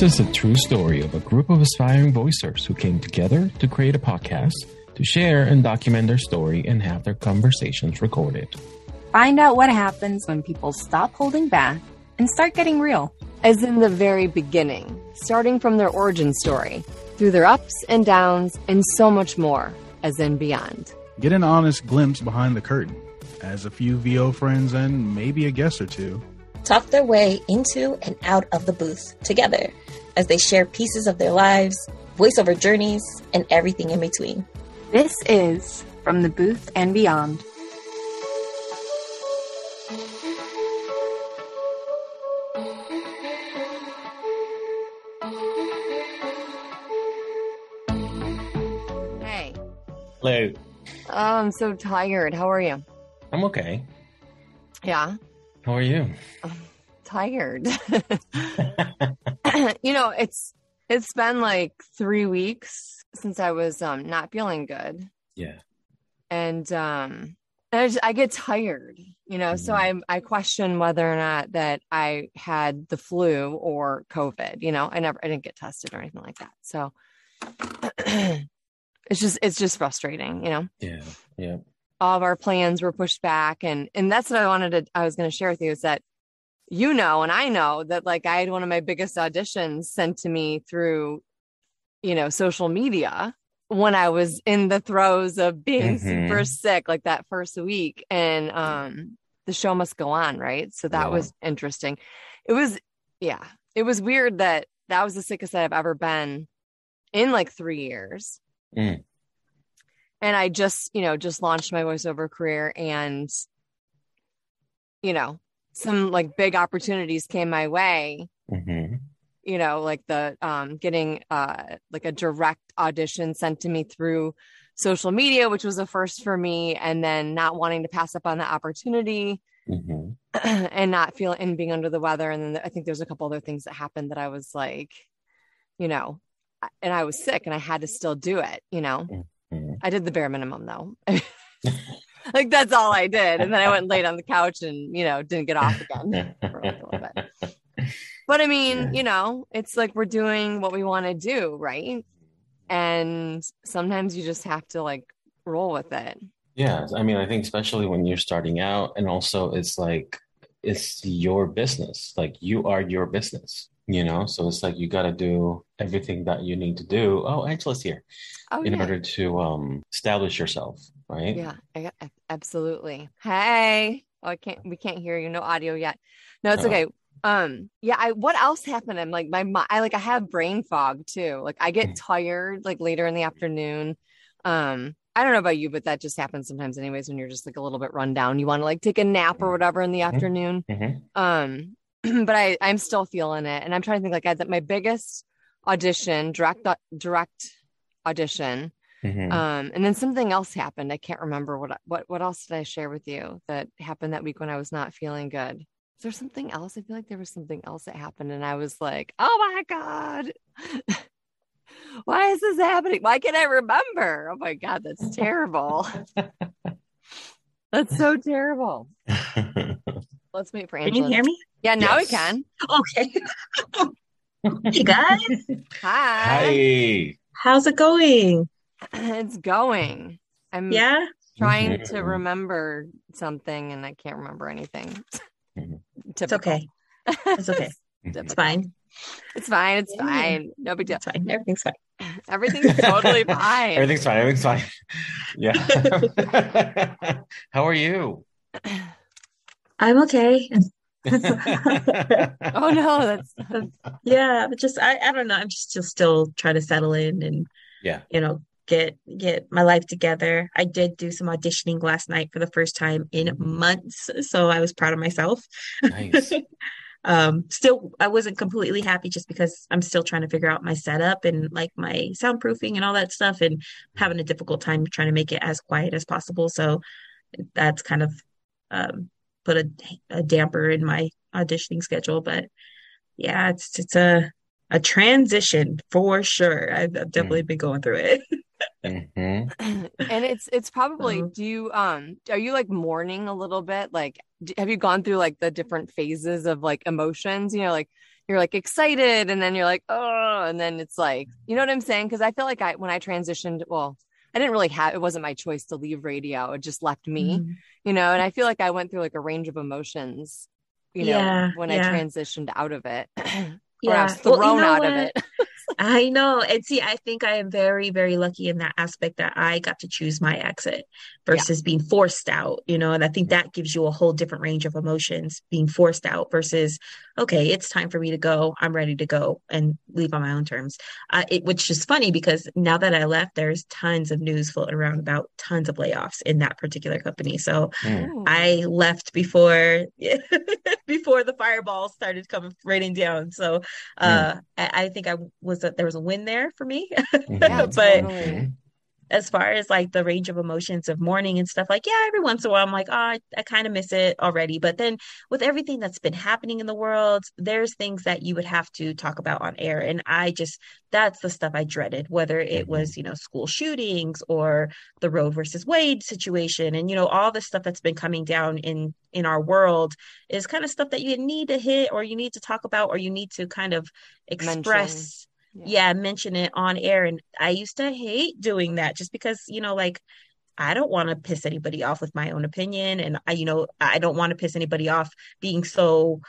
This is a true story of a group of aspiring voicers who came together to create a podcast to share and document their story and have their conversations recorded. Find out what happens when people stop holding back and start getting real. As in the very beginning, starting from their origin story, through their ups and downs, and so much more, as in beyond. Get an honest glimpse behind the curtain, as a few VO friends and maybe a guest or two talk their way into and out of the booth together as they share pieces of their lives, voiceover journeys, and everything in between. This is From the Booth and Beyond. Hey. Hello. Oh, I'm so tired. How are you? I'm okay. Yeah. How are you? I'm tired. you know, it's it's been like three weeks since I was um not feeling good. Yeah. And um I, just, I get tired, you know, so I. I question whether or not that I had the flu or COVID, you know. I never I didn't get tested or anything like that. So it's just it's just frustrating, you know. Yeah. Yeah. All of our plans were pushed back and and that's what i wanted to i was going to share with you is that you know and i know that like i had one of my biggest auditions sent to me through you know social media when i was in the throes of being Mhm. super sick like that first week and um the show must go on right so that Yeah. was interesting it was yeah it was weird that that was the sickest that i've ever been in like three years Mm. And I just, you know, just launched my voiceover career and, you know, some like big opportunities came my way, hmm you know, like the um getting uh like a direct audition sent to me through social media, which was a first for me, and then not wanting to pass up on the opportunity hmm and not feeling and being under the weather. And then I think there's a couple other things that happened that I was like, you know, and I was sick and I had to still do it, you know. Mhm. I did the bare minimum though. like that's all I did. And then I went and laid on the couch and, you know, didn't get off again. for like a little bit. But I mean, you know, it's like we're doing what we want to do, right? And sometimes you just have to like roll with it. Yeah, I mean, I think especially when you're starting out, and also it's like it's your business. Like you are your business, you know? So it's like you got to do everything that you need to do. Oh, Angela's here Oh, in yeah. order to um establish yourself, right? Yeah, I, absolutely. Hey, oh, I can't. We can't hear you. No audio yet. No, it's Oh. okay. Um, yeah. I what else happened? I'm like my I like I have brain fog too. Like I get Mm. tired like later in the afternoon. Um, I don't know about you, but that just happens sometimes, anyways. When you're just like a little bit run down, you want to like take a nap or whatever in the Mhm. afternoon. Mhm. Um, but I I'm still feeling it, and I'm trying to think like I that my biggest audition direct direct audition Mhm. um, and then something else happened. I can't remember what what what else did I share with you that happened that week when I was not feeling good. Is there something else? I feel like there was something else that happened, and I was like, "Oh my god, why is this happening? Why can't I remember? Oh my god, that's terrible. that's so terrible." Let's wait for Can you hear me? Yeah, now Yes. we can. Okay. hey guys, Hi. Hi. how's it going? It's going. I'm Yeah. trying to Mhm. remember something and I can't remember anything. Mhm. It's okay. It's okay. It's fine. It's fine. It's Yeah. fine. No big deal. It's fine. Everything's fine. Everything's totally fine. Everything's fine. Everything's fine. Yeah. How are you? I'm okay. Oh no, that's, that's Yeah, but just I, I don't know. I'm just, just still trying to settle in and Yeah. you know get get my life together. I did do some auditioning last night for the first time in months, so I was proud of myself. Nice. Um, still, I wasn't completely happy just because I'm still trying to figure out my setup and like my soundproofing and all that stuff, and having a difficult time trying to make it as quiet as possible. So that's kind of um, put a, a damper in my auditioning schedule. But yeah, it's it's a a transition for sure. I've, I've definitely been going through it. hmm and it's it's probably So- do you um are you like mourning a little bit like d have you gone through like the different phases of like emotions you know like you're like excited and then you're like, oh, and then it's like, you know what I'm saying? Cause I feel like I, when I transitioned, well, I didn't really have, it wasn't my choice to leave radio. It just left me, Mhm. you know, and I feel like I went through like a range of emotions, you know, Yeah, when yeah. I transitioned out of it. or I Yeah. was Well, you thrown know out of it. I know. And see, I think I am very, very lucky in that aspect that I got to choose my exit versus being forced out, you know, and I think that gives you a whole different range of emotions being forced out versus, okay, it's time for me to go. I'm ready to go and leave on my own terms. Uh, it, which is funny because now that I left, there's tons of news floating around about tons of layoffs in that particular company. So Mm. I left before before the fireballs started coming raining down. So uh I, I think I was that there was a win there for me. Yeah, but totally. As far as like the range of emotions of mourning and stuff, like yeah, every once in a while I'm like, oh, I, I kind of miss it already. But then with everything that's been happening in the world, there's things that you would have to talk about on air. And I just that's the stuff I dreaded, whether it Mhm. was, you know, school shootings or the Roe versus Wade situation. And, you know, all the stuff that's been coming down in in our world is kind of stuff that you need to hit or you need to talk about or you need to kind of express yeah. mention it on air. And I used to hate doing that just because, you know, like I don't want to piss anybody off with my own opinion. And I, you know, I don't want to piss anybody off being so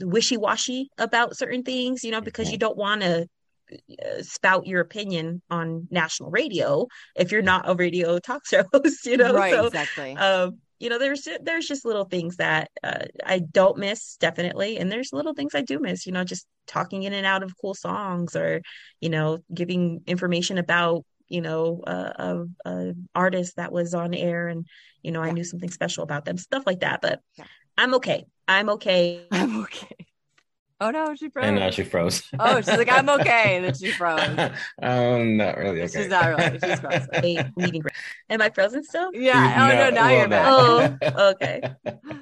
wishy-washy about certain things, you know, because you don't want to uh, spout your opinion on national radio if you're not a radio talk show host, you know. right, So exactly. um, you know, there's there's just little things that uh, I don't miss definitely, and there's little things I do miss. You know, just talking in and out of cool songs, or you know, giving information about you know uh, a, a artist that was on air, and you know, I knew something special about them, stuff like that. But Yeah. I'm okay. I'm okay. I'm okay. Oh no, she froze. And now she froze. oh, she's like, I'm okay. And then she froze. um, not really. Okay. She's not really. She's frozen. A leaving. Am I frozen still? Yeah. Oh no, now well, you're back. Oh, okay.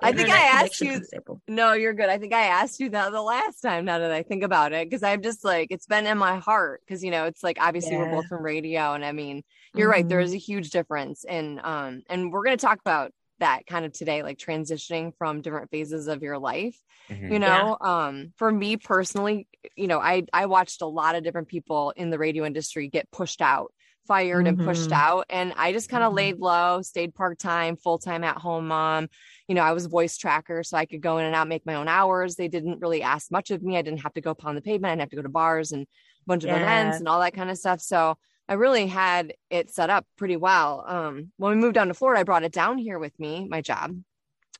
I think I asked you. unstable. No, you're good. I think I asked you that the last time. Now that I think about it, because I'm just like it's been in my heart. Because you know, it's like obviously we're both from radio, and I mean, you're right. There Mhm. is a huge difference, and um, and we're gonna talk about that kind of today, like transitioning from different phases of your life. Mhm. You know, um, for me personally, you know, I I watched a lot of different people in the radio industry get pushed out fired and pushed Mhm. out and i just kind of Mhm. laid low stayed part-time full-time at home mom you know i was a voice tracker so i could go in and out make my own hours they didn't really ask much of me i didn't have to go pound the pavement i didn't have to go to bars and a bunch of Yeah. events and all that kind of stuff so i really had it set up pretty well. Um, when we moved down to florida i brought it down here with me my job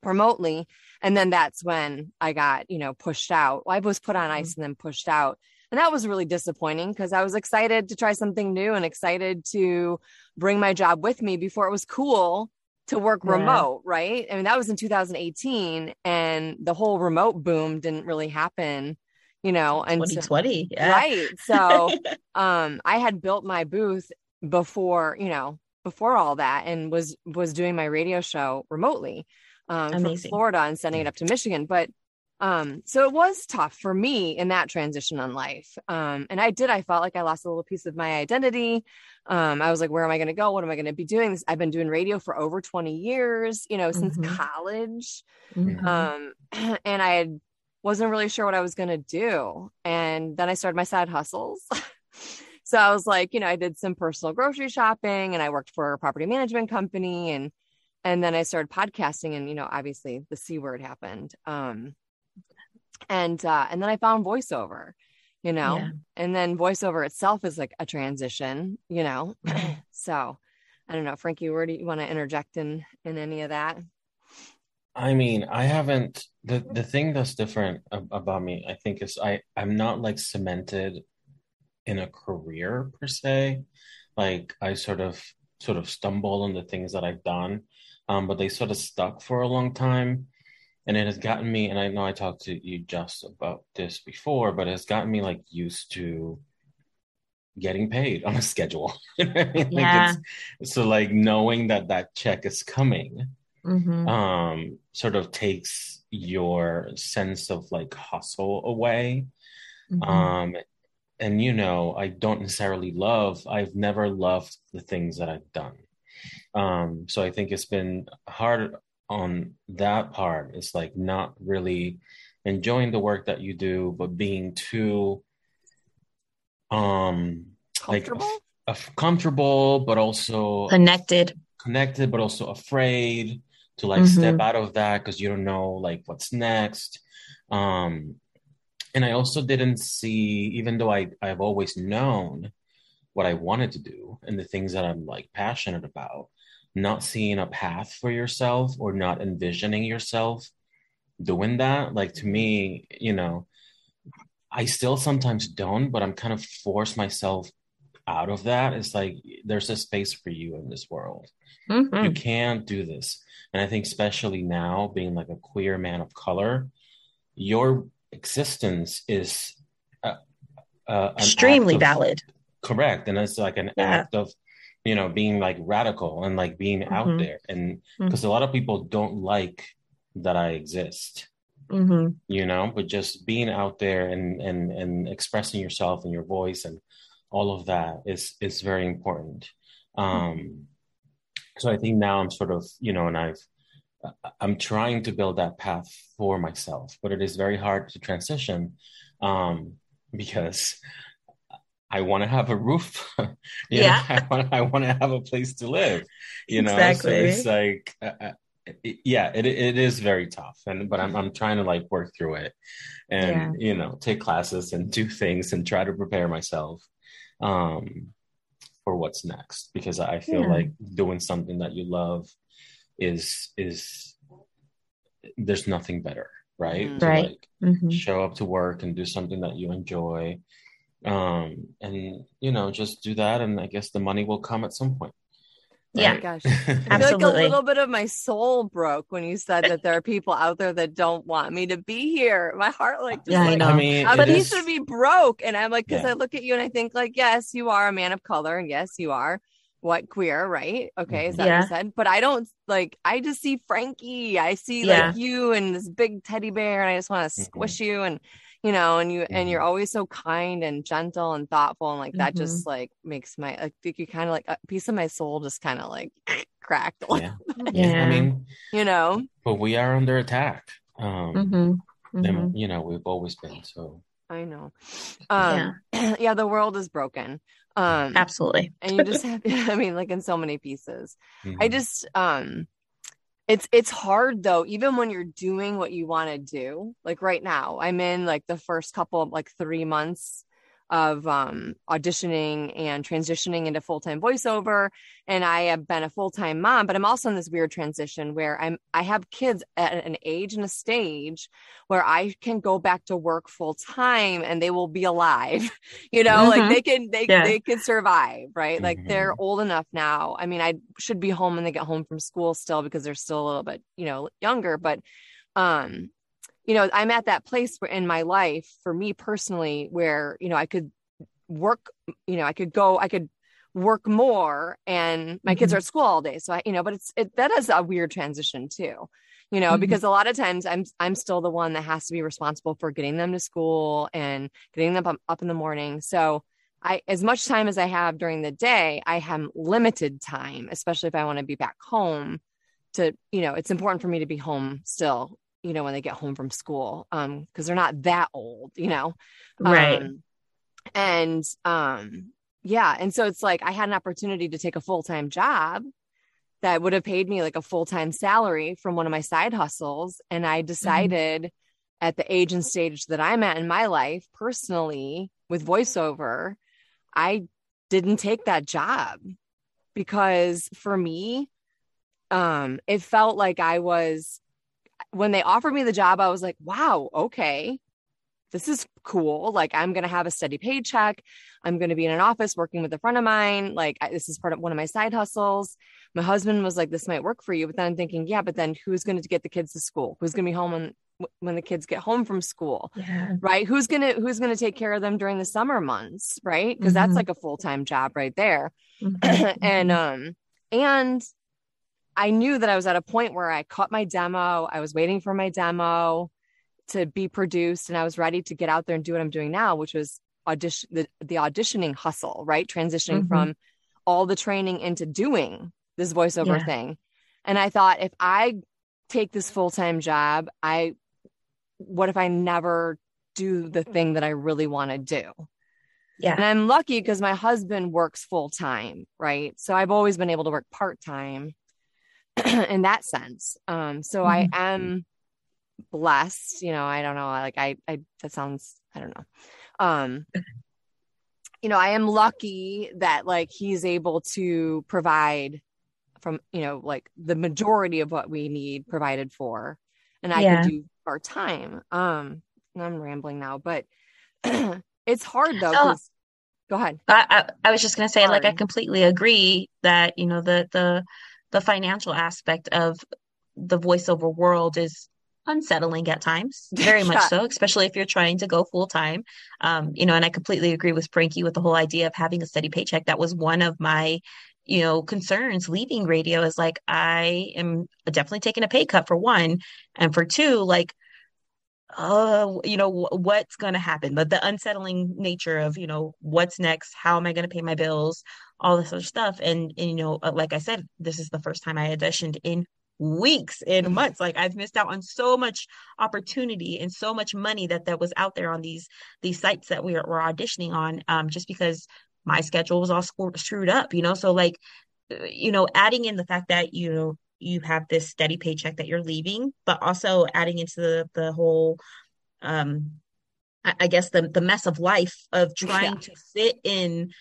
remotely. And then that's when i got you know pushed out. Well, i was put on ice and then pushed out. And that was really disappointing because i was excited to try something new and excited to bring my job with me before it was cool to work Yeah. remote right? I mean that was in 2018 and the whole remote boom didn't really happen you know and 2020. Yeah. right so um i had built my booth before you know before all that and was was doing my radio show remotely um from florida and sending it up to michigan but um so it was tough for me in that transition on life um and i did i felt like i lost a little piece of my identity um i was like where am i going to go what am i going to be doing this i've been doing radio for over 20 years you know since Mhm. college Mhm. um and i had, wasn't really sure what i was going to do and then i started my side hustles. So i was like you know i did some personal grocery shopping and i worked for a property management company and and then i started podcasting and you know obviously the c word happened um and uh and then i found voiceover you know? Yeah. and then voiceover itself is like a transition you know? So i don't know frankie where do you want to interject in in any of that I mean, I haven't the the thing that's different about me, I think, is I I'm not like cemented in a career per se. Like I sort of sort of stumble on the things that I've done, um, but they sort of stuck for a long time, and it has gotten me. And I know I talked to you just about this before, but it's gotten me like used to getting paid on a schedule. You know what I mean? Like, Yeah. it's- so like knowing that that check is coming Mhm. um sort of takes your sense of like hustle away Mhm. um and you know i don't necessarily love i've never loved the things that i've done um so i think it's been hard on that part it's like not really enjoying the work that you do, but being too um Comfortable? like af- comfortable, but also Connected. connected, but also afraid to like Mhm. step out of that because you don't know like what's next. Um, and I also didn't see, even though I I've always known what I wanted to do and the things that I'm like passionate about, not seeing a path for yourself or not envisioning yourself doing that. Like to me, you know, I still sometimes don't, but I'm kind of force myself out of that. It's like there's a space for you in this world Mhm. you can't do this and i think especially now being like a queer man of color your existence is uh, uh, an Extremely of- valid. correct and it's like an Yeah. act of you know being like radical and like being out Mhm. there and because a lot of people don't like that i exist hmm you know but just being out there and and and expressing yourself and your voice and all of that is is very important um so i think now i'm sort of you know and i've i'm trying to build that path for myself but it is very hard to transition um because i want to have a roof you Yeah. know? i want i want to have a place to live you know Exactly. so it's like uh, uh, it- yeah it, it is very tough and but i'm i'm trying to like work through it and Yeah. you know take classes and do things and try to prepare myself um for what's next because i feel Yeah. like doing something that you love is is there's nothing better right Mhm. To, Right. like hmm show up to work and do something that you enjoy um and you know just do that and i guess the money will come at some point Yeah. Oh right? Gosh. I feel like a little bit of my soul broke when you said that there are people out there that don't want me to be here. My heart like just Yeah, I know. i mean a it piece is- of me broke. And I'm like, because Yeah. I look at you and I think, like, yes, you are a man of color, and yes, you are white queer, right? Okay, is that what you said? But I don't like. I just see Frankie. I see Yeah. like you and this big teddy bear, and I just want to Mhm. squish you and. You know, and you and you're Mhm. always so kind and gentle and thoughtful, and like that Mhm. just like makes my I think you kind of like a piece of my soul just kind of like cracked, a yeah. yeah Yeah. i mean you know. but we are under attack um hmm hmm and you know we've always been so I know. Um, yeah. the world is broken. Um, Absolutely. and you just have, I mean, like in so many pieces. I mhm. just, um, it's it's hard though, even when you're doing what you want to do. Like right now, I'm in like the first couple of like three months of um auditioning and transitioning into full-time voiceover and I have been a full-time mom but I'm also in this weird transition where I'm I have kids at an age and a stage where I can go back to work full time and they will be alive you know Mhm. like they can they Yeah. they can survive right like they're Mhm. old enough now I mean I should be home when they get home from school still because they're still a little bit you know younger but um you know i'm at that place where in my life for me personally where you know i could work you know i could go i could work more and my kids Mhm. are at school all day so i you know but it's it that is a weird transition too you know Mhm. because a lot of times i'm i'm still the one that has to be responsible for getting them to school and getting them up, up in the morning so i as much time as i have during the day i have limited time especially if i want to be back home to you know it's important for me to be home still you know when they get home from school um because they're not that old you know Right. um, and um yeah and so it's like i had an opportunity to take a full-time job that would have paid me like a full-time salary from one of my side hustles and i decided at the age and stage that i'm at in my life personally with voiceover i didn't take that job because for me um it felt like i was when they offered me the job i was like wow okay this is cool. Like, I'm going to have a steady paycheck. I'm going to be in an office working with a friend of mine. Like, I, this is part of one of my side hustles. My husband was like, this might work for you. But then I'm thinking, yeah, but then who's going to get the kids to school? Who's going to be home when, when the kids get home from school? Yeah. Right. Who's going to, who's going to take care of them during the summer months? Right. Because that's Mhm. like a full time job right there. Mhm. and, um, and I knew that I was at a point where I caught my demo. I was waiting for my demo to be produced and I was ready to get out there and do what I'm doing now, which was audition the, the auditioning hustle, right? Transitioning Mhm. from all the training into doing this voiceover Yeah. thing. And I thought if I take this full-time job, I what if I never do the thing that I really want to do? Yeah. And I'm lucky because my husband works full time, right? So I've always been able to work part time in that sense. Um, so I am blessed, you know, I don't know, like I, I, that sounds, I don't know. Um, you know, I am lucky that like he's able to provide from, you know, like the majority of what we need provided for. And I Yeah. can do part time. Um, I'm rambling now, but it's hard though. Oh. Go ahead. I, I, I was just gonna say, like, I completely agree that, you know, the the the financial aspect of the voiceover world is unsettling at times, very much so, especially if you're trying to go full time. Um, you know, and I completely agree with Frankie with the whole idea of having a steady paycheck. That was one of my, you know, concerns leaving radio is like I am definitely taking a pay cut for one, and for two, like uh you know what's going to happen but the unsettling nature of you know what's next how am i going to pay my bills all this other stuff. And, and you know uh, like i said this is the first time i auditioned in weeks and months. Like i've missed out on so much opportunity and so much money that that was out there on these these sites that we were, were auditioning on um just because my schedule was all screw- screwed up you know? So like uh, you know adding in the fact that you know you have this steady paycheck that you're leaving, but also adding into the the whole um I, I guess the the mess of life of trying Yeah. to fit in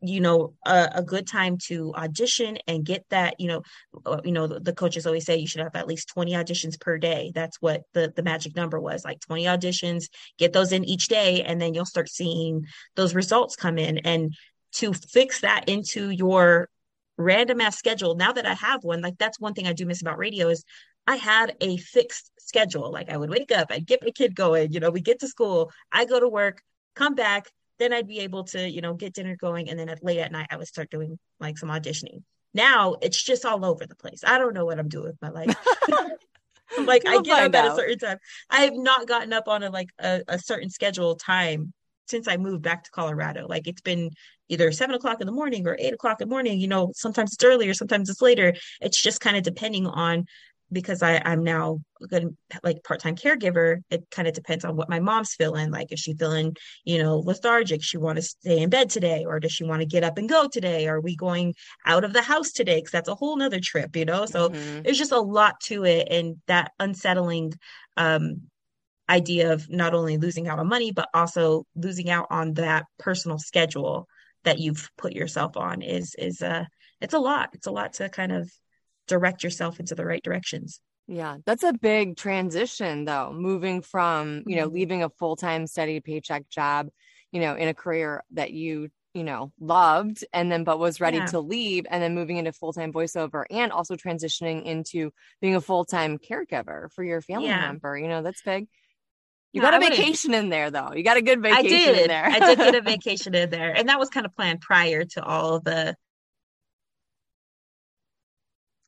you know a, a good time to audition and get that you know uh, you know the, the coaches always say you should have at least 20 auditions per day. That's what the the magic number was like 20 auditions get those in each day and then you'll start seeing those results come in. And to fix that into your random ass schedule now that i have one like that's one thing i do miss about radio is i had a fixed schedule. Like i would wake up i'd get my kid going you know we get to school i go to work come back then i'd be able to you know get dinner going and then at late at night i would start doing like some auditioning. Now it's just all over the place. I don't know what i'm doing with my life. Like i get up find at a certain time. I have not gotten up on a like a, a certain schedule time since i moved back to colorado. Like it's been either seven o'clock in the morning or eight o'clock in the morning. You know sometimes it's earlier sometimes it's later. It's just kind of depending on because I, I'm now a good like part-time caregiver, it kind of depends on what my mom's feeling. Like, is she feeling, you know, lethargic? She want to stay in bed today, or does she want to get up and go today? Are we going out of the house today? Because that's a whole nother trip, you know. So Mhm. there's just a lot to it, and that unsettling um, idea of not only losing out on money, but also losing out on that personal schedule that you've put yourself on is is uh it's a lot. It's a lot to kind of direct yourself into the right directions. Yeah, that's a big transition though, moving from, you know, Mhm. leaving a full-time steady paycheck job, you know, in a career that you, you know, loved and then but was ready Yeah. to leave and then moving into full-time voiceover and also transitioning into being a full-time caregiver for your family Yeah. member. You know, that's big. You got a vacation in there though. You got a good I vacation in there. I did get a vacation in there. And that was kind of planned prior to all the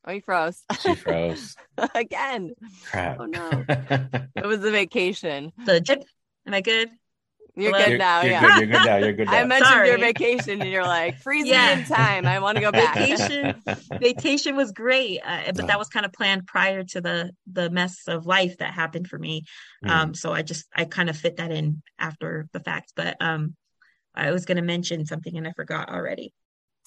oh, you froze She froze. again. Crap. Oh, no. It was a vacation. the. Am I good? You're Hello? good You're, now. you're yeah. good. You're good now. You're good now. I mentioned your vacation and you're like, freeze Yeah. me in time. I want to go back. Vacation. Vacation was great, uh, but Oh. that was kind of planned prior to the the mess of life that happened for me. Mm. Um, so I just I kind of fit that in after the fact. But um, I was going to mention something and I forgot already.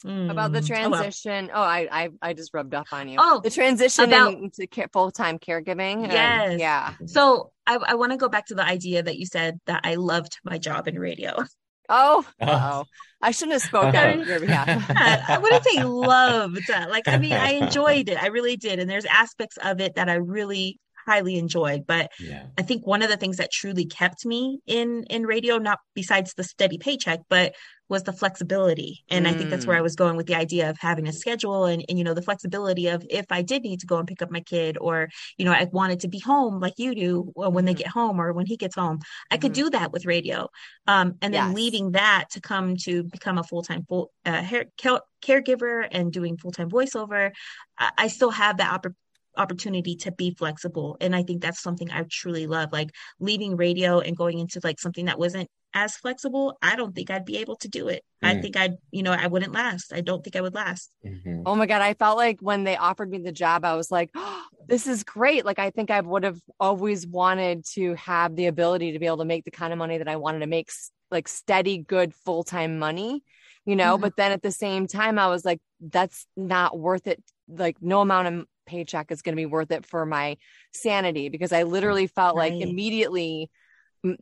About the Mm, oh well. transition. Oh, I, I I just rubbed off on you. Oh, the transition about- into care, full-time caregiving. and- Yes. yeah. So I, I want to go back to the idea that you said that I loved my job in radio. Oh, Oh. oh. I shouldn't have spoken on your behalf. I wouldn't say loved. Like, I mean, I enjoyed it. I really did. And there's aspects of it that I really highly enjoyed. But yeah. I think one of the things that truly kept me in in radio, not besides the steady paycheck, but was the flexibility. And I think that's where I was going with the idea of having a schedule and, and you know the flexibility of if I did need to go and pick up my kid or you know I wanted to be home like you do or when they Mhm. get home or when he gets home, I could Mhm. do that with radio. Um, and then Yes. leaving that to come to become a full time full uh, hair, care, caregiver and doing full time voiceover, I, I still have that oppor- opportunity to be flexible and i think that's something i truly love like leaving radio and going into like something that wasn't as flexible, I don't think I'd be able to do it. I Mm. think I'd, you know, I wouldn't last. I don't think I would last. Mhm. Oh my God. I felt like when they offered me the job, I was like, oh, this is great. Like, I think I would have always wanted to have the ability to be able to make the kind of money that I wanted to make, like steady, good, full time money, you know? Mhm. But then at the same time, I was like, that's not worth it. Like, no amount of paycheck is going to be worth it for my sanity because I literally felt like immediately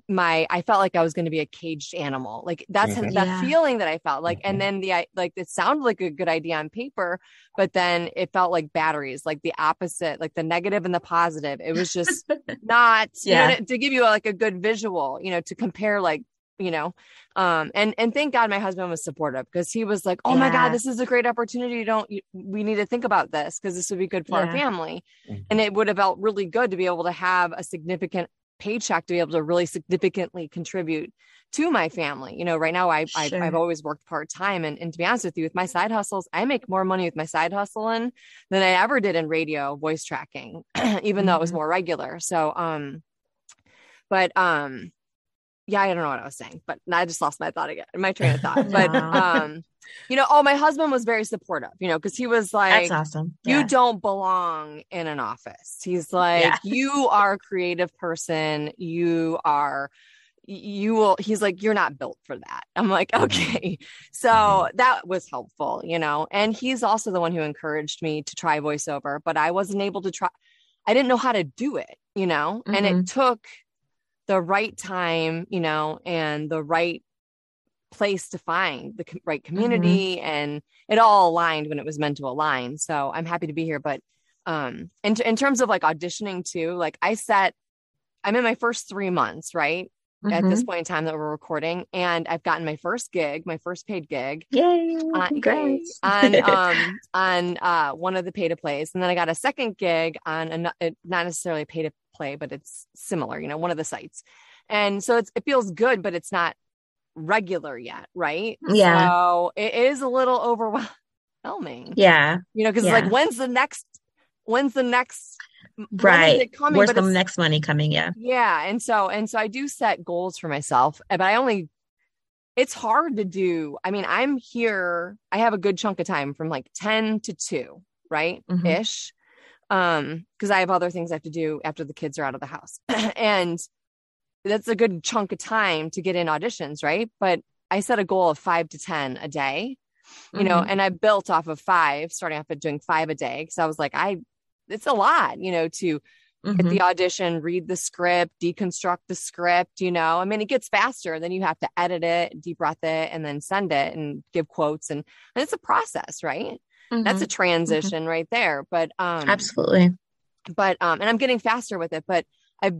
my I felt like I was going to be a caged animal. Like that's Mhm. that Yeah. feeling that I felt like. Mhm. And then the I like it sounded like a good idea on paper, but then it felt like batteries, like the opposite, like the negative and the positive. It was just not you know, Yeah. to, to give you like a good visual, you know, to compare like you know um and and thank god my husband was supportive because he was like oh my god this is a great opportunity don't you, we need to think about this because this would be good for our Yeah. family Mhm. and it would have felt really good to be able to have a significant paycheck to be able to really significantly contribute to my family you know right now I, I Sure. i've always worked part-time and, and to be honest with you with my side hustles i make more money with my side hustling than i ever did in radio voice tracking even though it was Mhm. more regular so um but um yeah i don't know what i was saying but i just lost my thought again my train of thought but um you know oh my husband was very supportive you know because he was like That's awesome. you don't belong in an office. He's like, Yeah. you are a creative person. You are, you will, he's like, you're not built for that. I'm like, mm-hmm. okay. So mm-hmm. that was helpful, you know. And he's also the one who encouraged me to try voiceover, but I wasn't able to try, I didn't know how to do it, you know, and it mm-hmm. took the right time, you know, and the right place to find the co- right community and it all aligned when it was meant to align so i'm happy to be here but um in, in terms of like auditioning too like i set i'm in my first three months right at Mhm. this point in time that we're recording and i've gotten my first gig my first paid gig Yay! on, Congrats. on um on uh one of the pay to plays and then i got a second gig on it, not necessarily a pay to play but it's similar you know one of the sites and so it's it feels good but it's not regular yet right Yeah. so it is a little overwhelming yeah. you know because Yeah. it's like when's the next when's the next Right. it coming Where's But the next money coming? Yeah. yeah and so and so i do set goals for myself but i only it's hard to do i mean i'm here i have a good chunk of time from like 10 to 2 right Mhm. ish um because i have other things i have to do after the kids are out of the house and that's a good chunk of time to get in auditions right but i set a goal of 5 to 10 a day you know Mhm. and i built off of 5 starting off at doing 5 a day because i was like i it's a lot you know to at Mhm. the audition, read the script, deconstruct the script, you know. I mean, it gets faster. Then you have to edit it, deep breath it, and then send it and give quotes. And, and it's a process, right? That's Mhm. a transition right there. But um absolutely. but um and I'm getting faster with it, but I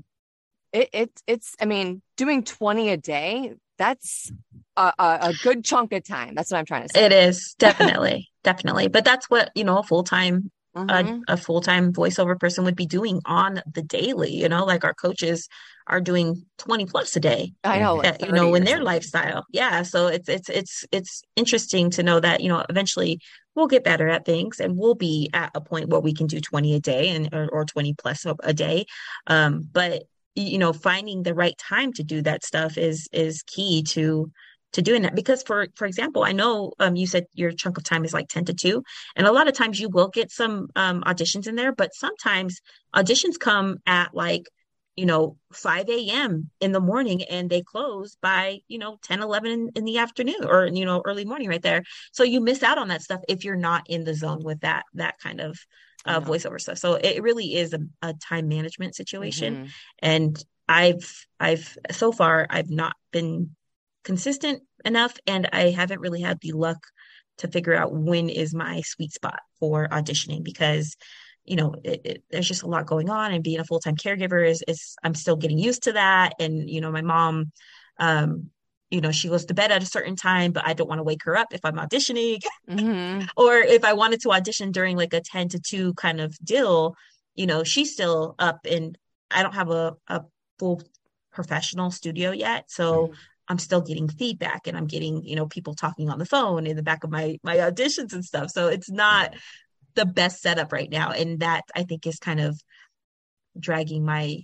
it, it it's I mean, doing 20 a day, that's a, a, a good chunk of time. That's what I'm trying to say. It is definitely, definitely. But that's what you know a full time Mhm. a, a full time voiceover person would be doing on the daily. You know, like our coaches are doing twenty plus a day. I know, like uh, you know, in their something. lifestyle. Yeah. So it's it's it's it's interesting to know that you know eventually we'll get better at things and we'll be at a point where we can do twenty a day and or, or twenty plus a, a day. Um, but you know, finding the right time to do that stuff is is key to to doing that because for for example i know um you said your chunk of time is like 10 to 2 and a lot of times you will get some um auditions in there but sometimes auditions come at like you know 5 a.m in the morning and they close by you know 10 11 in, in the afternoon or you know early morning right there so you miss out on that stuff if you're not in the zone with that that kind of uh, Yeah. voiceover stuff so it really is a, a time management situation Mhm. and i've i've so far i've not been consistent enough and i haven't really had the luck to figure out when is my sweet spot for auditioning because you know it, it, there's just a lot going on and being a full-time caregiver is is i'm still getting used to that and you know my mom um you know she goes to bed at a certain time but i don't want to wake her up if i'm auditioning Mhm. or if I wanted to audition during like a 10 to 2 kind of deal, you know, she's still up and I don't have a, a full professional studio yet. So Mhm. I'm still getting feedback and I'm getting, you know, people talking on the phone in the back of my my auditions and stuff. So it's not the best setup right now. And that I think is kind of dragging my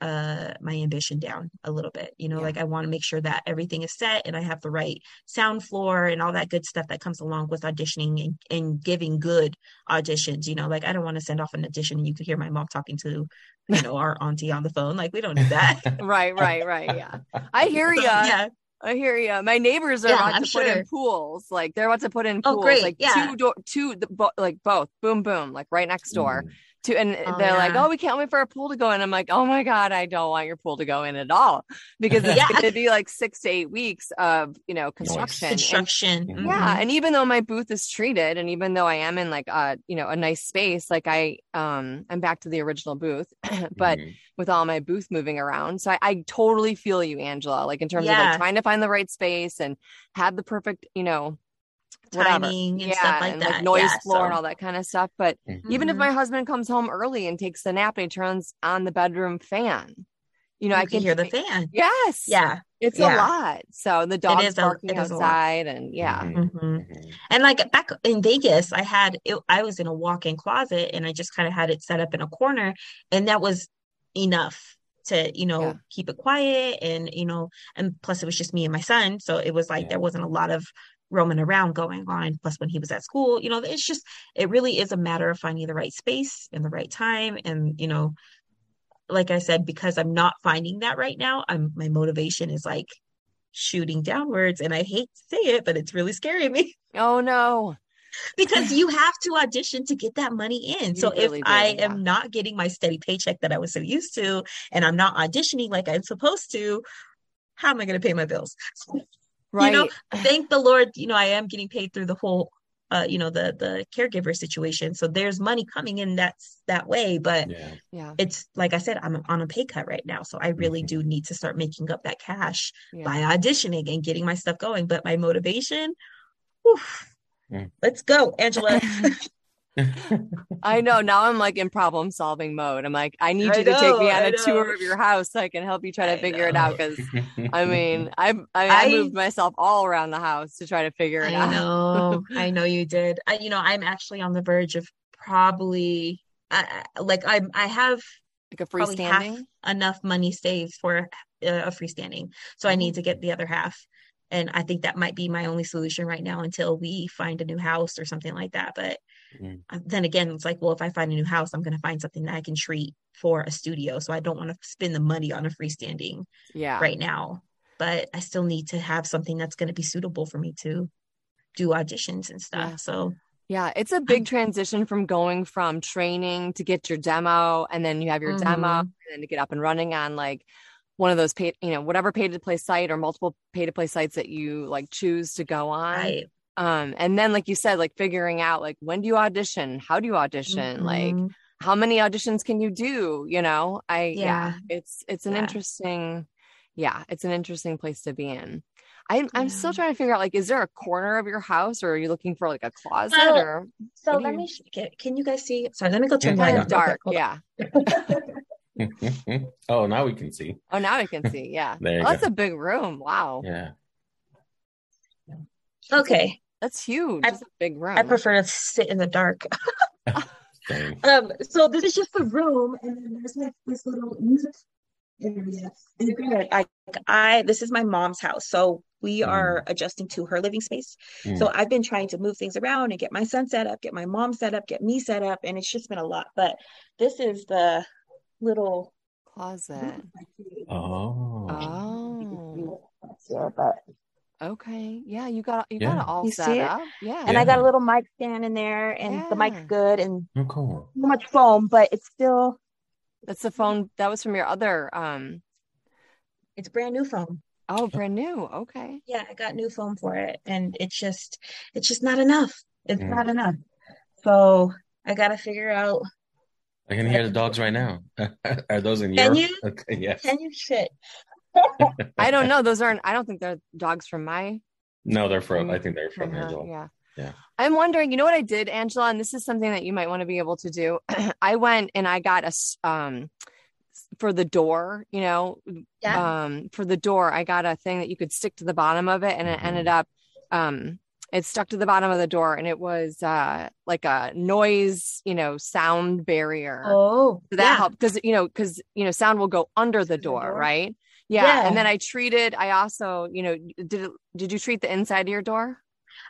uh my ambition down a little bit. You know, Yeah. like I want to make sure that everything is set and I have the right sound floor and all that good stuff that comes along with auditioning and, and giving good auditions. You know, like I don't want to send off an audition and you could hear my mom talking to, you know, our auntie on the phone. Like we don't do that. Right, right, right. Yeah. I hear So, ya. yeah. I hear you. My neighbors are Yeah, about I'm to put in pools. Like they're about to put in Oh, pools. great. Like Yeah. two door, two, the, bo- like both, boom, boom, like right next door. Mhm. To and Oh, they're like, oh, we can't wait for our pool to go in. I'm like, oh my god, I don't want your pool to go in at all because it's Yeah. going to be like six to eight weeks of you know construction. And- Construction. Mhm. yeah, and even though my booth is treated, and even though I am in like a you know a nice space, like I um I'm back to the original booth, but Mhm. with all my booth moving around. So I, I totally feel you, Angela, like in terms of like trying to find the right space and have the perfect, you know, whatever. Timing and yeah, stuff like and that. like noise Yeah, floor and all that kind of stuff. But even if my husband comes home early and takes a nap and he turns on the bedroom fan, you know, you I can can hear the fan. Yes. Yeah. It's a lot. So the dog's is a- barking it is a lot. outside and yeah. Mhm. hmm Mhm. And like back in Vegas, I had it, I was in a walk-in closet and I just kind of had it set up in a corner, and that was enough to, you know, Yeah. keep it quiet and, you know, and plus it was just me and my son, so it was like Yeah. there wasn't a lot of roaming around going on. Plus when he was at school, you know, it's just it really is a matter of finding the right space and the right time and, you know, like I said, because I'm not finding that right now, I'm my motivation is like shooting downwards and I hate to say it, but it's really scaring me Oh no. because you have to audition to get that money in. You So really if do, I yeah. am not getting my steady paycheck that I was so used to, and I'm not auditioning like I'm supposed to, how am I going to pay my bills? Right. You know, thank the Lord, you know, I am getting paid through the whole, uh, you know, the the caregiver situation. So there's money coming in that's that way, but Yeah. yeah. it's like I said, I'm on a pay cut right now, so I really Mhm. do need to start making up that cash Yeah. by auditioning and getting my stuff going. But my motivation, whew, Mm. let's go, Angela. I know. Now I'm like in problem solving mode. I'm like, I need I you to take me on I a tour of your house so I can help you try to I figure it out. Because I mean, I I, I I- moved myself all around the house to try to figure it I out. know, I know you did. I, you know, I'm actually on the verge of probably, I, I- like, I'm, I have Like a freestanding. enough money saved for uh, a freestanding, so I Mm-hmm. need to get the other half, and I think that might be my only solution right now until we find a new house or something like that. But Mhm. uh, then again, it's like, well, if I find a new house, I'm going to find something that I can treat for a studio, so I don't want to spend the money on a freestanding Yeah. right now. But I still need to have something that's going to be suitable for me to do auditions and stuff. Yeah. So Yeah. It's a big transition from going from training to get your demo and then you have your demo Mhm. and then to get up and running on like one of those paid, you know, whatever pay to play site or multiple pay to play sites that you like choose to go on. I Um, and then like you said, like figuring out like when do you audition? How do you audition? Like Mhm. how many auditions can you do you know i yeah, Yeah. it's it's an Yeah. interesting yeah it's an interesting place to be in i'm i'm still trying to figure out like is there a corner of your house or are you looking for like a closet Well, or so let you- me sh- can, can you guys see? Sorry, let me go turn Yeah, the yeah. dark Okay, yeah oh, now we can see. oh now we can see yeah There you Oh, that's go. a big room wow Yeah. Okay, that's huge I- it's a big room I prefer to sit in the dark. Um, so this is just the room, and then there's like this little music area. And granted, I, I, this is my mom's house, so we are adjusting to her living space. Mm. So I've been trying to move things around and get my son set up, get my mom set up, get me set up, and it's just been a lot. But this is the little. closet Oh. oh Yeah, but okay yeah you got you Yeah. got it all You set see it? up yeah and I got a little mic stand in there, and the mic's good, and Oh, cool. so much foam, but it's still that's the phone that was from your other um it's brand new foam. oh brand new okay Yeah, I got new foam for it, and it's just it's just not enough. It's Mm. not enough. So I gotta figure out. I can hear the dogs right now. Are those in Can Europe? you? Okay, yes. Can you shit? I don't know. Those aren't. I don't think they're dogs from my. No, they're from. from- I think they're from from her. Angela. Yeah. Yeah. I'm wondering. You know what I did, Angela, and this is something that you might want to be able to do. I went and I got a um for the door. You know, Yeah. um for the door, I got a thing that you could stick to the bottom of it, and it Mhm. ended up um It stuck to the bottom of the door, and it was uh, like a noise, you know, sound barrier. Oh, So that yeah. helped because you know because you know sound will go under the door, door. right? Yeah. Yeah. and then I treated. I also, you know, did it, did you treat the inside of your door?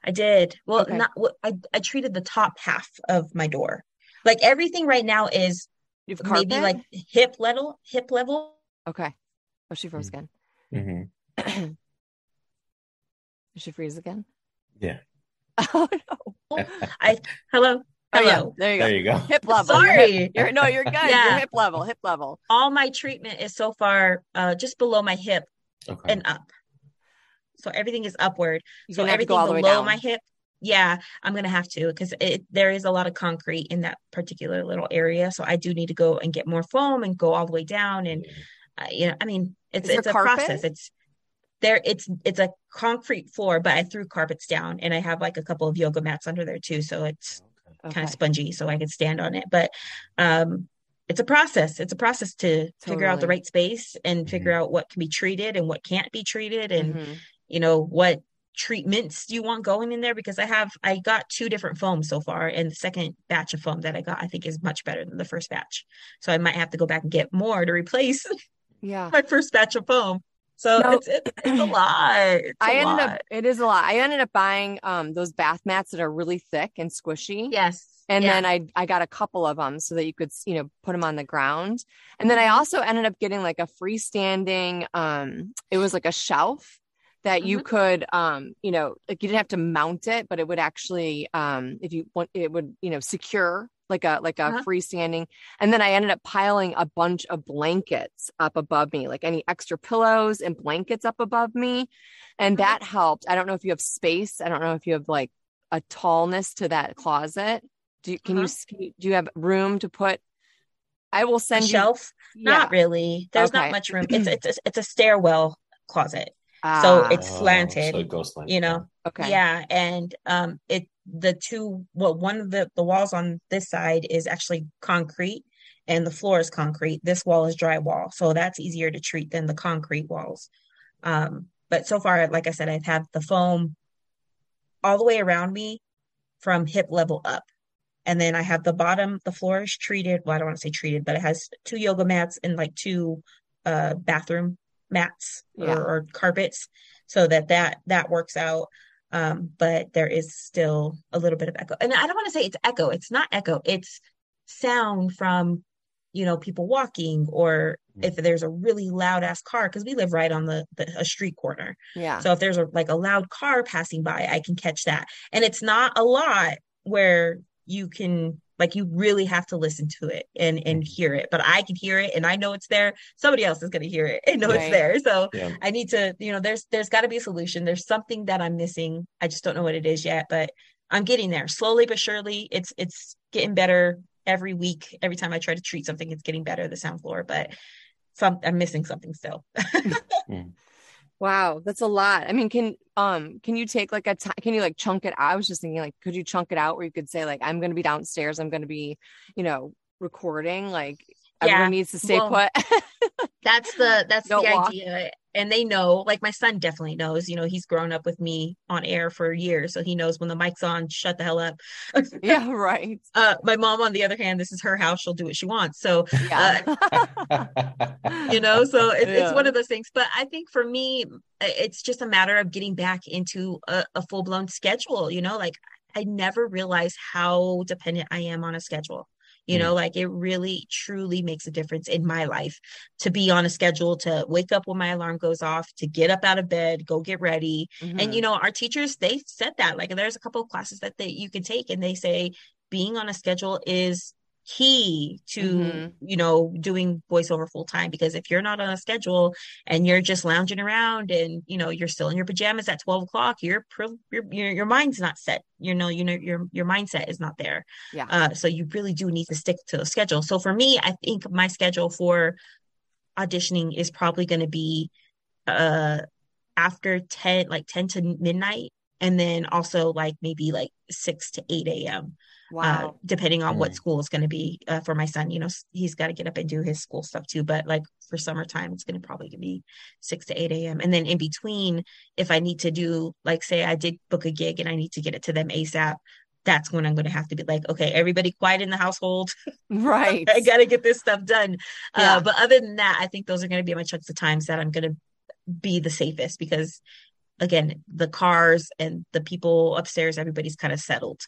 I did. Well, Okay. not well, I I treated the top half of my door. Like everything right now is maybe like hip level, hip level. okay. Oh, she froze again. Mm-hmm. Did she freeze again? Yeah. Oh no. I hello, yeah. Hello. There you go. There you go. Hip level. Your hip- Sorry. You're, no, you're good. You're Yeah. hip level. Hip level. All my treatment is so far uh just below my hip Okay. and up. So everything is upward. You're So gonna have to go everything all below down. my hip, yeah, I'm gonna have to because there is a lot of concrete in that particular little area. So I do need to go and get more foam and go all the way down. And uh, you know, I mean, it's Is it's a carpet? process. It's there. It's it's a concrete floor, but I threw carpets down, and I have like a couple of yoga mats under there too. So it's kind of spongy, so I can stand on it. But um, it's a process. It's a process to figure out the right space and figure out what can be treated and what can't be treated, and Mhm. you know what treatments do you want going in there because i have i got two different foams so far and the second batch of foam that i got i think is much better than the first batch so i might have to go back and get more to replace Yeah. my first batch of foam so No. it's, it's it's a lot It's a I ended lot. up. It is a lot. I ended up buying um those bath mats that are really thick and squishy. yes And yeah. then I I got a couple of them so that you could you know put them on the ground. And then I Mm-hmm. also ended up getting like a freestanding um it was like a shelf that you Mhm. could um you know like you didn't have to mount it but it would actually um if you want it would you know secure like a like a Uh-huh. freestanding and then I ended up piling a bunch of blankets up above me like any extra pillows and blankets up above me and Uh-huh. that helped. I don't know if you have space. I don't know if you have like a tallness to that closet. Do you, can you Uh-huh. s- can you do you have room to put? I will a send you. shelf Yeah. not really there's Okay. not much room it's it's a, it's a stairwell closet So Ah, it's Oh, slanted, so it goes like you know okay. Yeah, and um it the two well one of the the walls on this side is actually concrete and the floor is concrete. This wall is drywall, so that's easier to treat than the concrete walls. Um but so far like I said I've had the foam all the way around me from hip level up. And then I have the bottom, the floor is treated. Well, I don't want to say treated, but it has two yoga mats and like two uh bathroom mats or, or carpets so that that that works out um but there is still a little bit of echo and i don't want to say it's echo it's not echo it's sound from you know people walking or Mm. if there's a really loud ass car because we live right on the, the a street corner Yeah. so if there's a like a loud car passing by i can catch that and it's not a lot where you can like you really have to listen to it and and Mhm. hear it but i can hear it and i know it's there somebody else is going to hear it and know Right. it's there so Yeah. I need to, you know, there's there's got to be a solution. There's something that I'm missing. I just don't know what it is yet, but I'm getting there slowly but surely. It's it's getting better every week. Every time I try to treat something, it's getting better. The sound floor, but some I'm missing something still. Wow, that's a lot. I mean, can um can you take like a time? Can you like chunk it? I was just thinking like, could you chunk it out where you could say like, I'm going to be downstairs. I'm going to be, you know, recording. Like Yeah, everyone needs to stay well, put. That's the that's Don't the walk. idea. And they know, like my son definitely knows. You know, he's grown up with me on air for years, so he knows when the mic's on, shut the hell up. yeah. Right. Uh, my mom, on the other hand, this is her house. She'll do what she wants. So Yeah. you know so it's, it's one of those things but i think for me it's just a matter of getting back into a, a full-blown schedule you know like i never realized how dependent i am on a schedule you know like it really truly makes a difference in my life to be on a schedule to wake up when my alarm goes off to get up out of bed go get ready and Mhm. you know our teachers they said that like there's a couple of classes that they you can take and they say being on a schedule is key to Mhm. you know doing voiceover full time because if you're not on a schedule and you're just lounging around and you know you're still in your pajamas at 12 o'clock your your your, your mind's not set you know you know your your mindset is not there Yeah. uh so you really do need to stick to the schedule so for me i think my schedule for auditioning is probably going to be uh after 10 like 10 to midnight and then also like maybe like 6 to 8 a.m. Uh, Wow. depending on what Mm. school is going to be uh, for my son. You know, he's got to get up and do his school stuff too. But like for summertime, it's going to probably be 6 to 8 a.m. And then in between, if I need to do, like, say I did book a gig and I need to get it to them ASAP, that's when I'm going to have to be like, okay, everybody quiet in the household. right. I got to get this stuff done. Yeah. Uh, but other than that, I think those are going to be my chunks of times that I'm going to be the safest because, again, the cars and the people upstairs, everybody's kind of settled.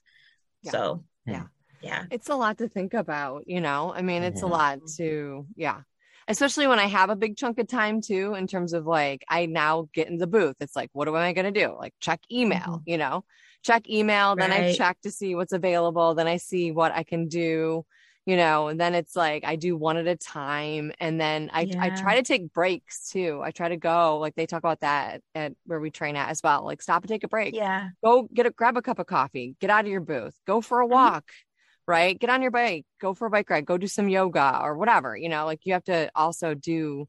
Yeah. So, Yeah. yeah. it's a lot to think about, you know. I mean, it's a Mhm. lot to, yeah. Especially when I have a big chunk of time too, in terms of like, I now get in the booth. It's like, what am I going to do? Like, check email, you know, check email. Then I check to see what's available. Then I see what I can do, you know, and then it's like, I do one at a time. And then I, I try to take breaks too. I try to go, like, they talk about that at where we train at as well. Like, stop and take a break Yeah. go get a grab a cup of coffee get out of your booth go for a mm-hmm. walk right get on your bike go for a bike ride go do some yoga or whatever you know like you have to also do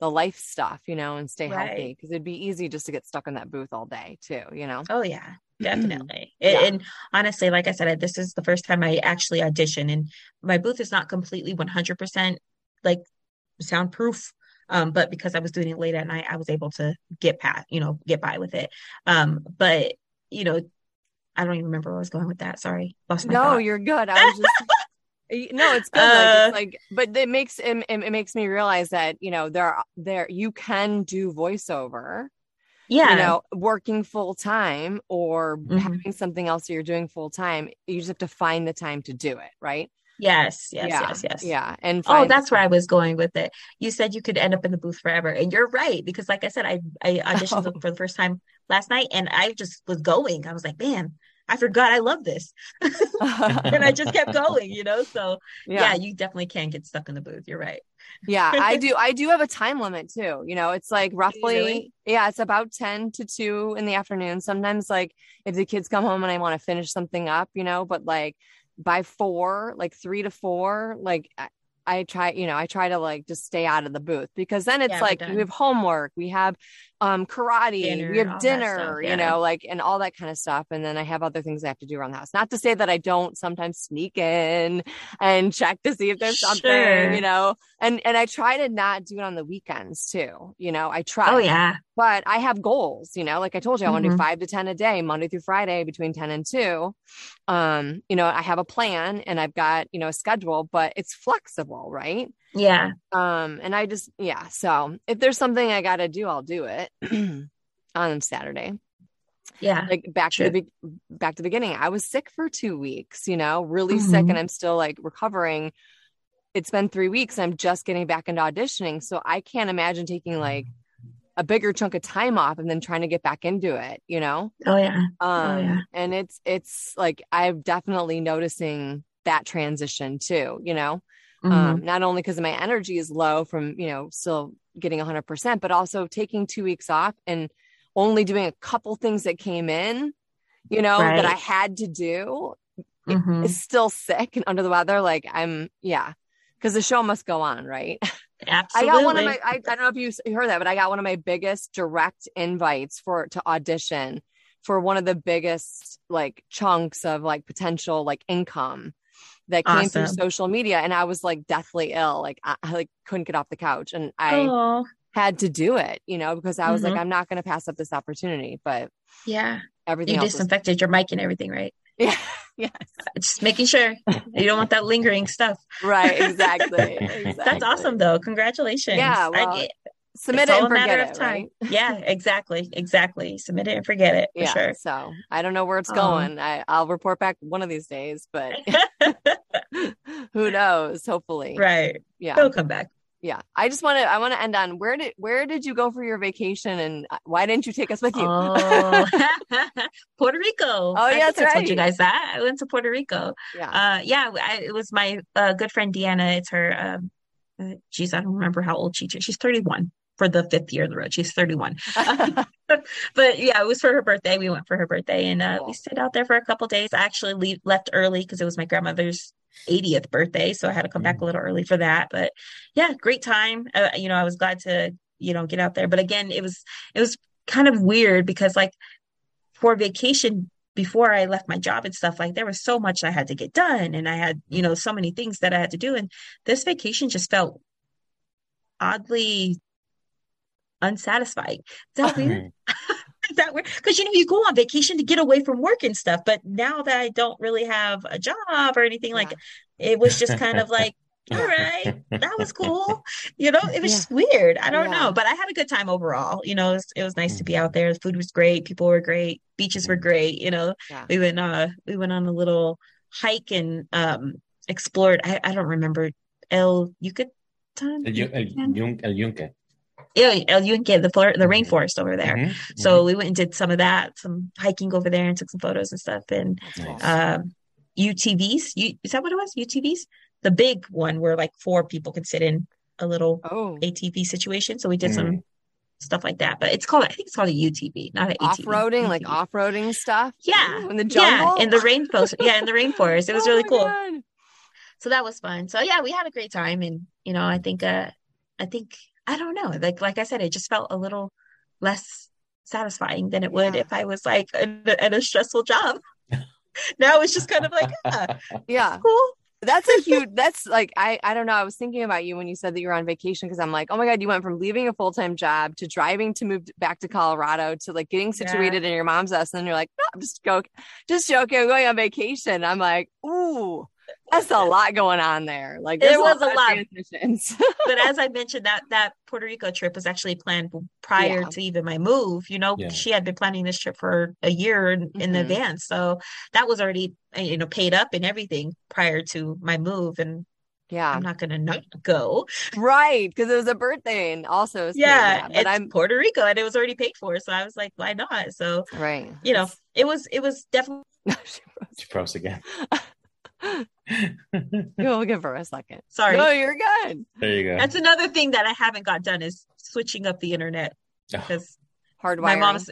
the life stuff you know and stay healthy because it'd be easy just to get stuck in that booth all day too you know Oh yeah, definitely. Yeah. And, honestly, like I said, this is the first time I actually audition, and my booth is not completely 100% like soundproof. Um, but because I was doing it late at night, I was able to get past, you know, get by with it. Um, but you know, I don't even remember where I was going with that. Sorry, lost my no thought. you're good i was just no it's good Uh, like it's like but it makes it, it makes me realize that you know there are there you can do voiceover yeah, you know, working full time or Mhm. having something else that you're doing full time, you just have to find the time to do it, right? yes, yes, yeah, yes, yes. Yeah. And Oh, that's where I was going with it. You said you could end up in the booth forever, and you're right because, like I said, I I auditioned Oh. for the first time last night, and I just was going. I was like, man, I forgot I love this, and I just kept going, you know. So yeah. yeah. you definitely can get stuck in the booth. You're right. Yeah. I do. I do have a time limit too. You know, it's like roughly, really? yeah, it's about 10 to 2 in the afternoon. Sometimes, like, if the kids come home and I want to finish something up, you know, but like by four, like three to four, like, I, try, you know, I try to like just stay out of the booth because then it's Yeah, like we have homework, we have um karate, Dinner, we have dinner, you know, like and all that kind of stuff. And then I have other things I have to do around the house. Not to say that I don't sometimes sneak in and check to see if there's something, you know. And and I try to not do it on the weekends too. You know, I try. Oh yeah, But I have goals, you know, like I told you, I want to do five to 10 a day, Monday through Friday between 10 and 2. Um, you know, I have a plan and I've got, you know, a schedule, but it's flexible, right? yeah, Um, and I just, yeah. So if there's something I got to do, I'll do it on Saturday. yeah. Like back to the be- back to the beginning. I was sick for two weeks, you know, really sick, Mhm. and I'm still like recovering. It's been three weeks. I'm just getting back into auditioning, so I can't imagine taking like a bigger chunk of time off and then trying to get back into it, you know. Oh yeah. Um, yeah. and it's it's like I'm definitely noticing that transition too, you know Mhm. um, not only because my energy is low from you know still getting 100% but also taking two weeks off and only doing a couple things that came in you know that i had to do Mhm. is still sick and under the weather like i'm yeah because the show must go on right Absolutely. i got one of my I, I don't know if you heard that but i got one of my biggest direct invites for to audition for one of the biggest like chunks of like potential like income that came through social media and i was like deathly ill like I, I like couldn't get off the couch and i Oh had to do it you know because i was like Mhm. i'm not going to pass up this opportunity but yeah. everything You else was, disinfected your mic and everything, right? yeah yes Just making sure you don't want that lingering stuff. right exactly, exactly. That's awesome, though. Congratulations. Yeah, I- well, it- submit it's it all and a matter forget it time. right Yeah, exactly, exactly. Submit it and forget it for yeah sure. so i don't know where it's Um, going I, i'll report back one of these days but who knows hopefully right. yeah It'll come back. yeah i just want to i want to end on where did where did you go for your vacation and why didn't you take us with you Oh, Puerto Rico. Oh, yeah, that's I told you guys that. I went to Puerto Rico. yeah Uh, yeah, I, it was my uh, good friend Deanna. It's her. Um, uh, geez, I don't remember how old she is. She's 31 for the fifth year in the road. She's 31. but yeah, it was for her birthday. We went for her birthday and uh, Cool. we stayed out there for a couple days. I actually leave, left early because it was my grandmother's 80th birthday, so I had to come back a little early for that. But yeah, great time. Uh, you know, I was glad to you know get out there. But again, it was it was kind of weird because like for vacation before I left my job and stuff, like there was so much I had to get done and I had, you know, so many things that I had to do. And this vacation just felt oddly unsatisfying. Is that weird? Is that weird? Because you know, you go on vacation to get away from work and stuff, but now that I don't really have a job or anything like it was just kind of like all right, that was cool. You know, it was Yeah. just weird. I don't Yeah. know, but I had a good time overall. You know, it was, it was nice to be out there. The food was great. People were great. Beaches were great. You know, Yeah. we went uh we went on a little hike and um explored. I, I don't remember El Yucatan. El, Yu- el, el Yunque. Yeah, El Yunque, the flor- the rainforest over there. Mhm, So we went and did some of that, some hiking over there, and took some photos and stuff. And That's. Nice. um, UTVs. You, is that what it was? UTVs? The big one where like four people could sit in a little oh, ATV situation. So we did Mm. some stuff like that. But it's called, I think it's called a UTV, not an off-roading, like off-roading stuff. Yeah. Ooh, in the Yeah, jungle. in the rainforest. Yeah, in the rainforest. It was Oh really cool. God. So that was fun. So yeah, we had a great time. And you know, I think uh I think I don't know. Like like I said, it just felt a little less satisfying than it would Yeah. if I was like at a, stressful job. now it's just kind of like, ah, Yeah. cool. That's a huge that's like I I don't know. I was thinking about you when you said that you were on vacation because I'm like, oh my God, you went from leaving a full-time job to driving to move back to Colorado to like getting situated in your mom's house. And then you're like, no, I'm just joking, just joking, I'm going on vacation. I'm like, ooh, that's a lot going on there. Like It there's was a of lot. transitions. but as I mentioned, that that Puerto Rico trip was actually planned prior Yeah. to even my move. You know, Yeah. she had been planning this trip for a year in, in Mhm. advance, so that was already uh, you know paid up and everything prior to my move. And yeah. I'm not gonna not go. Right. Because it was a birthday and also it was paid, Yeah, But it's I'm Puerto Rico, and it was already paid for, so I was like, why not? So right. you know, it was it was definitely She froze again. You'll give her a second. sorry. No, you're good. There you go. That's another thing that I haven't got done is switching up the internet Oh, because Hardwiring. my mom's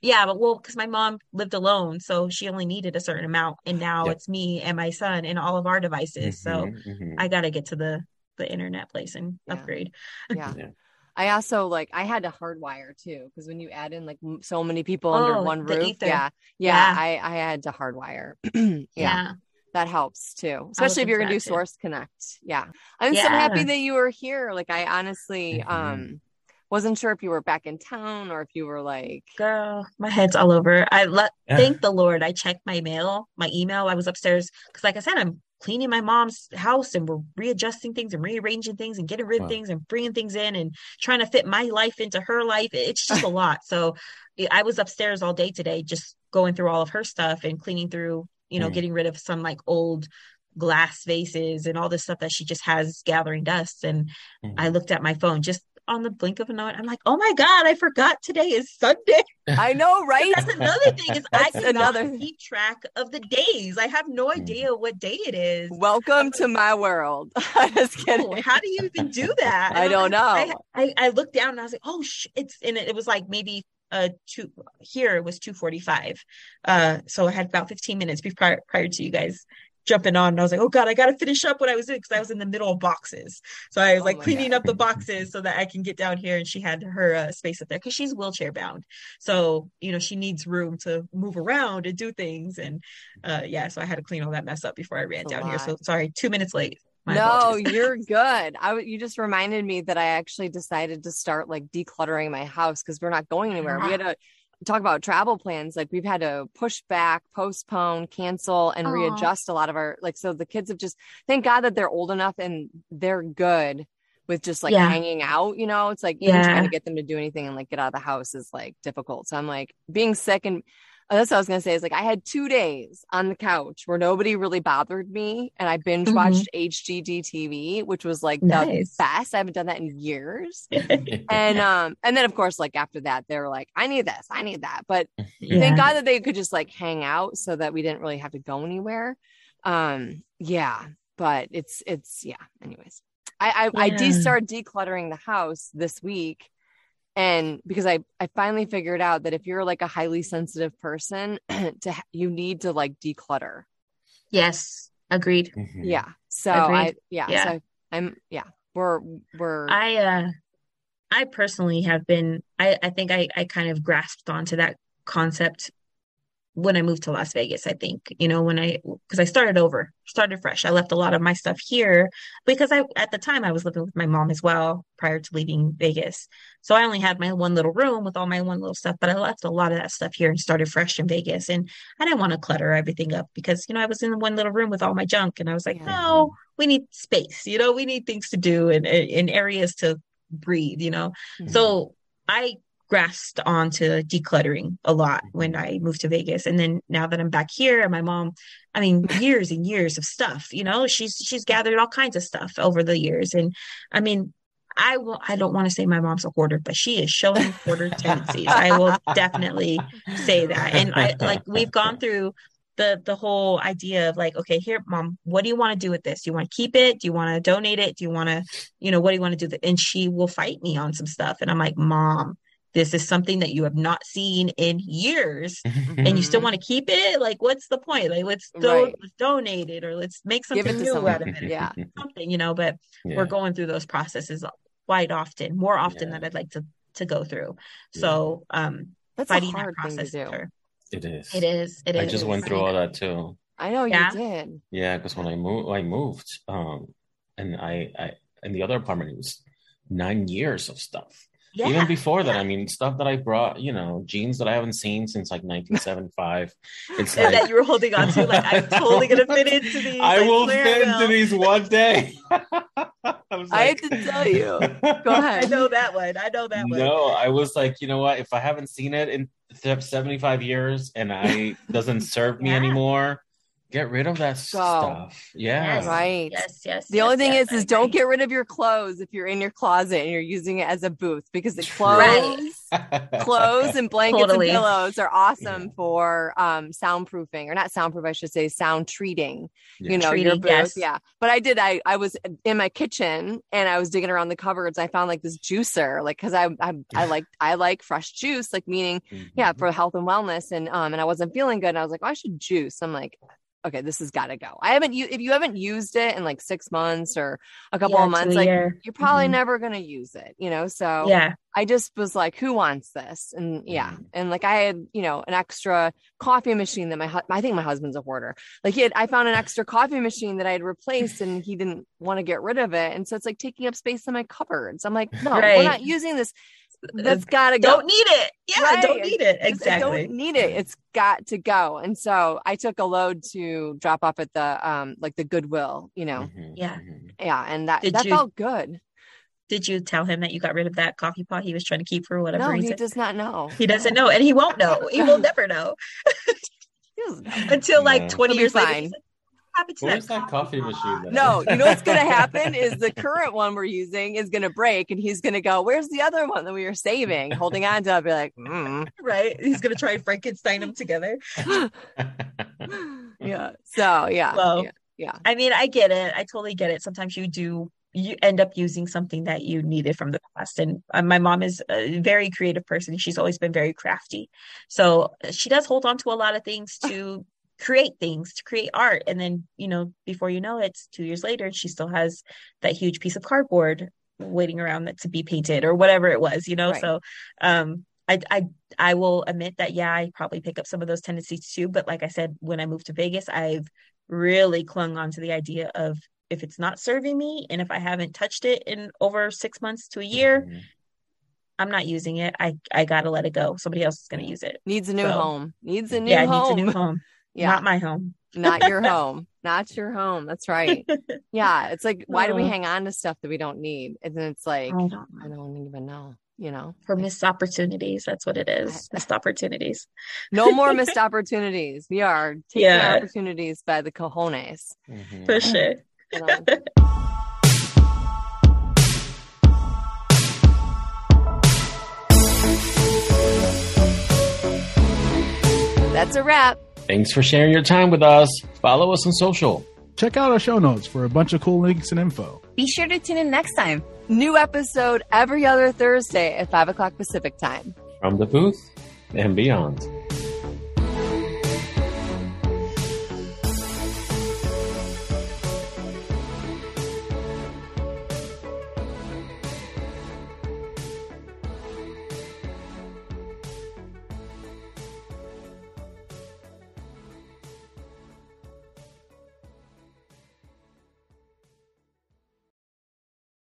yeah but well because my mom lived alone so she only needed a certain amount and now Yep. it's me and my son and all of our devices so mhm, mhm. i gotta get to the the internet place and Yeah. upgrade yeah. Yeah. I also like I had to hardwire too because when you add in like m- so many people under one roof, yeah, yeah, Yeah. I I had to hardwire. yeah, yeah that helps too, especially if you're gonna do. Source Connect. Yeah, I'm so happy that you were here. Like I honestly Mhm. um wasn't sure if you were back in town or if you were like girl my head's all over i let Yeah. thank the lord i checked my mail my email i was upstairs because like i said i'm cleaning my mom's house and we're readjusting things and rearranging things and getting rid of Wow. things and bringing things in and trying to fit my life into her life it's just a lot so i was upstairs all day today just going through all of her stuff and cleaning through you know Mm. getting rid of some like old glass vases and all this stuff that she just has gathering dust and Mhm. i looked at my phone just on the blink of an eye i'm like oh my god i forgot today is sunday I know, right? that's another thing is I That's cannot another- keep track of the days. I have no Mm. idea what day it is. Welcome to my world. I'm just kidding. Oh, how do you even do that? I don't know. I, I, I looked down and I was like, oh, sh-, it's and it, it was like maybe uh two here it was two forty five. Uh, so I had about fifteen minutes before prior to you guys jumping on, and I was like, oh god, I got to finish up what I was doing because I was in the middle of boxes. So I was Oh like cleaning God. up the boxes so that I can get down here, and she had her uh, space up there because she's wheelchair bound. So you know she needs room to move around and do things, and uh, yeah, so I had to clean all that mess up before I ran That's down here. So sorry, two minutes late. My no, you're good. I w- you just reminded me that I actually decided to start like decluttering my house because we're not going anywhere. We had ah. to talk about travel plans. Like we've had to push back, postpone, cancel, and Aw. readjust a lot of our like. So the kids have just thank God that they're old enough and they're good with just like Yeah. hanging out. You know, it's like even trying to get them to do anything and like get out of the house is like difficult. So I'm like being sick and. Uh, That's what I was gonna say. Is like I had two days on the couch where nobody really bothered me, and I binge watched HGTV, which was like the best. I haven't done that in years. And um, and then of course, like after that, they were like, I need this, I need that. But Yeah. thank God that they could just like hang out so that we didn't really have to go anywhere. Um, yeah, but it's it's yeah. Anyways, I I, I de started decluttering the house this week, and because I I finally figured out that if you're like a highly sensitive person, to you need to like declutter. Yes, agreed. Mhm. Yeah. So i yeah, yeah so i'm yeah. We're we're I uh I personally have been I I think I I kind of grasped onto that concept when I moved to Las Vegas, I think, you know, when I, because I started over, started fresh. I left a lot of my stuff here because I, at the time, I was living with my mom as well prior to leaving Vegas. So I only had my one little room with all my one little stuff, but I left a lot of that stuff here and started fresh in Vegas. And I didn't want to clutter everything up because, you know, I was in one little room with all my junk and I was like, Yeah. no, we need space, you know, we need things to do and, and areas to breathe, you know? Mhm. So I grasped onto decluttering a lot mm-hmm. when I moved to Vegas. And then now that I'm back here and my mom, I mean, years and years of stuff, you know, she's she's gathered all kinds of stuff over the years. And I mean, I will I don't want to say my mom's a hoarder, but she is showing hoarder tendencies. I will definitely say that. And I like we've gone through the the whole idea of like, okay, here, mom, what do you want to do with this? Do you want to keep it? Do you want to donate it? Do you want to, you know, what do you want to do? And she will fight me on some stuff. And I'm like, mom, this is something that you have not seen in years and you still want to keep it like what's the point like let's, do- Right. let's donate it or let's make something new someone. out of it Yeah. something you know but Yeah. we're going through those processes quite often more often Yeah. than i'd like to to go through so um That's a fighting that hard thing to process do. with. It is. it is it is I just went through all that too. I know Yeah. you did. Yeah, because when I moved, I moved, um, and I, I, in the other apartment, it was nine years of stuff. Yeah Even before that. I mean, stuff that I brought, you know, jeans that I haven't seen since like 1975. It's and that you were holding on to like i'm totally gonna fit into these I like, will fit into these one day. I, was I like- had to tell you. Go ahead. i know that one i know that one No, I was like, you know what? If I haven't seen it in 75 years and I doesn't serve me Yeah. anymore, get rid of that stuff. Yeah. Yes. Right. yes yes The yes, only thing yes, is, I is don't get rid of your clothes if you're in your closet and you're using it as a booth because the clothes, Right. clothes and blankets Totally. and pillows are awesome Yeah. for um, soundproofing or not soundproof, I should say sound treating. Yeah. You know, your booth. yes. Yeah. But I did. I I was in my kitchen and I was digging around the cupboards. I found like this juicer, like because I I I like I like fresh juice, like meaning yeah Mhm. for health and wellness and um and i wasn't feeling good and i was like oh, i should juice i'm like okay this has got to go. I haven't u- if you haven't used it in like six months or a couple Yeah, of months like year. you're probably Mhm. never going to use it you know? So yeah. I just was like who wants this? And yeah. Mhm. and like i had you know an extra coffee machine that my hu- i think my husband's a hoarder. Like he had i found an extra coffee machine that i had replaced and he didn't want to get rid of it. And so it's like taking up space in my cupboards. I'm like no we're not using this that's gotta go don't need it yeah Right. don't need it it's- I exactly don't need it. It's got to go. And so I took a load to drop off at the um like the Goodwill, you know. Mhm. Yeah. Mhm. Yeah, and that Did that you- felt good. did you tell him that you got rid of that coffee pot he was trying to keep for whatever No, reason he does not know. He doesn't know, and he won't know. He will never know He doesn't know. until like Yeah. 20 He'll years later. Happened to Where's that coffee machine? then? No, you know what's gonna happen is the current one we're using is gonna break and he's gonna go, Where's the other one that we were saving? Holding on to, I'll be like, mm. Right? He's gonna try and Frankenstein them together. Yeah. So yeah. Well, yeah. Yeah. I mean, I get it. I totally get it. Sometimes you do you end up using something that you needed from the past. And uh, my mom is a very creative person. She's always been very crafty. So uh, she does hold on to a lot of things to create things, to create art. And then, you know, before you know it, it's two years later, she still has that huge piece of cardboard waiting around that to be painted or whatever it was, you know? Right. So, um, I, I I will admit that yeah I probably pick up some of those tendencies too but like I said when I moved to Vegas I've really clung on to the idea of if it's not serving me and if I haven't touched it in over six months to a year, Mhm. I'm not using it. I I gotta let it go. Somebody else is gonna use it. Needs a new So- home. Needs a new yeah, home. needs a new home. yeah. Not my home. not your home not your home that's right yeah it's like why do we Uh. hang on to stuff that we don't need and then it's like I don't i don't even know you know For missed opportunities, that's what it is. Missed opportunities. no more missed opportunities we are taking Yeah. opportunities by the cojones Mhm. For sure. you know? that's a wrap Thanks for sharing your time with us. Follow us on social. Check out our show notes for a bunch of cool links and info. Be sure to tune in next time. new episode every other thursday at 5 o'clock pacific time From the booth and beyond.